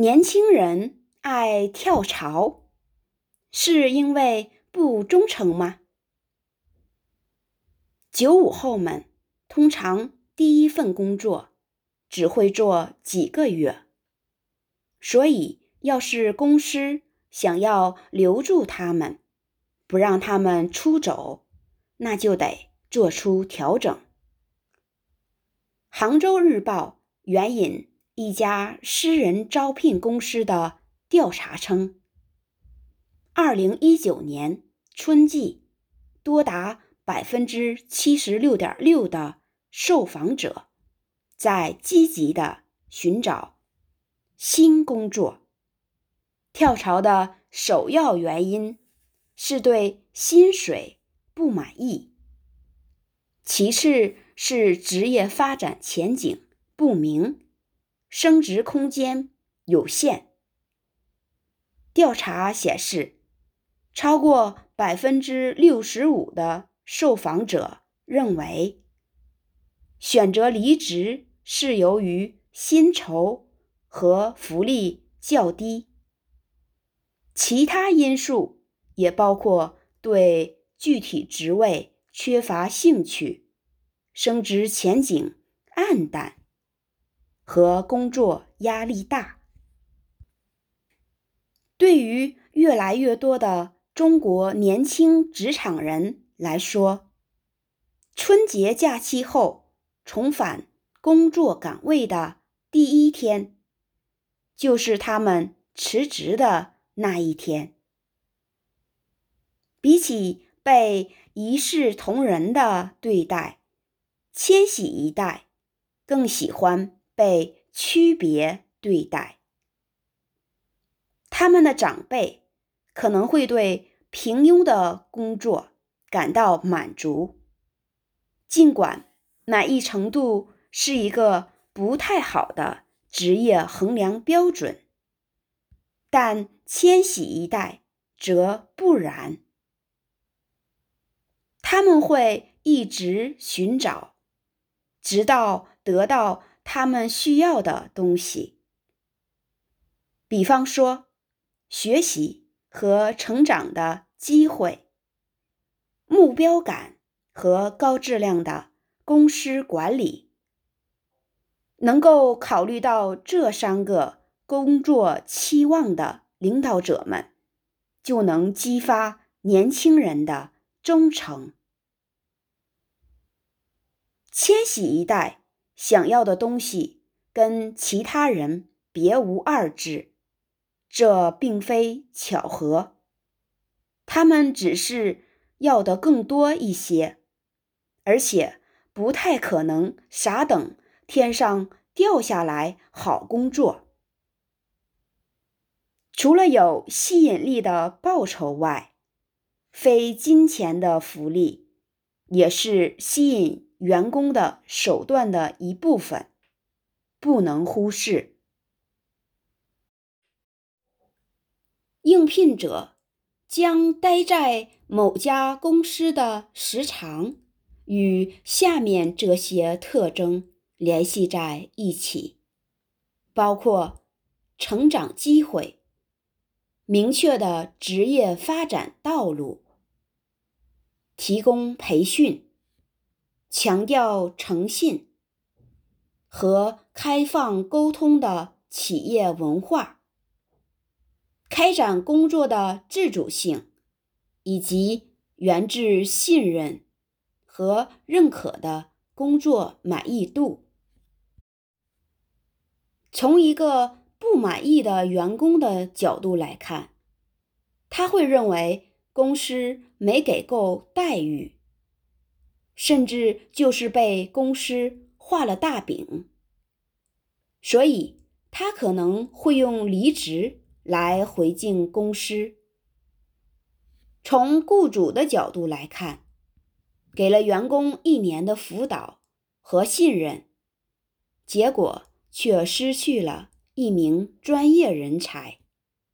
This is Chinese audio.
年轻人爱跳槽，是因为不忠诚吗？九五后们通常第一份工作只会做几个月，所以要是公司想要留住他们，不让他们出走，那就得做出调整。杭州日报援引。一家私人招聘公司的调查称，二零一九年春季，多达百分之七十六点六的受访者在积极的寻找新工作。跳槽的首要原因是对薪水不满意，其次是职业发展前景不明。升值空间有限。调查显示，超过百分之六十五的受访者认为，选择离职是由于薪酬和福利较低，其他因素也包括对具体职位缺乏兴趣、升职前景黯淡。和工作压力大，对于越来越多的中国年轻职场人来说，春节假期后重返工作岗位的第一天，就是他们辞职的那一天。比起被一视同仁的对待，千禧一代更喜欢。被区别对待，他们的长辈可能会对平庸的工作感到满足，尽管满意程度是一个不太好的职业衡量标准，但千禧一代则不然，他们会一直寻找，直到得到。他们需要的东西，比方说学习和成长的机会、目标感和高质量的公司管理，能够考虑到这三个工作期望的领导者们，就能激发年轻人的忠诚。千禧一代。想要的东西跟其他人别无二致，这并非巧合。他们只是要的更多一些，而且不太可能傻等天上掉下来好工作。除了有吸引力的报酬外，非金钱的福利也是吸引。员工的手段的一部分，不能忽视。应聘者将待在某家公司的时长与下面这些特征联系在一起，包括成长机会、明确的职业发展道路、提供培训。强调诚信和开放沟通的企业文化，开展工作的自主性，以及源自信任和认可的工作满意度。从一个不满意的员工的角度来看，他会认为公司没给够待遇。甚至就是被公司画了大饼，所以他可能会用离职来回敬公司。从雇主的角度来看，给了员工一年的辅导和信任，结果却失去了一名专业人才。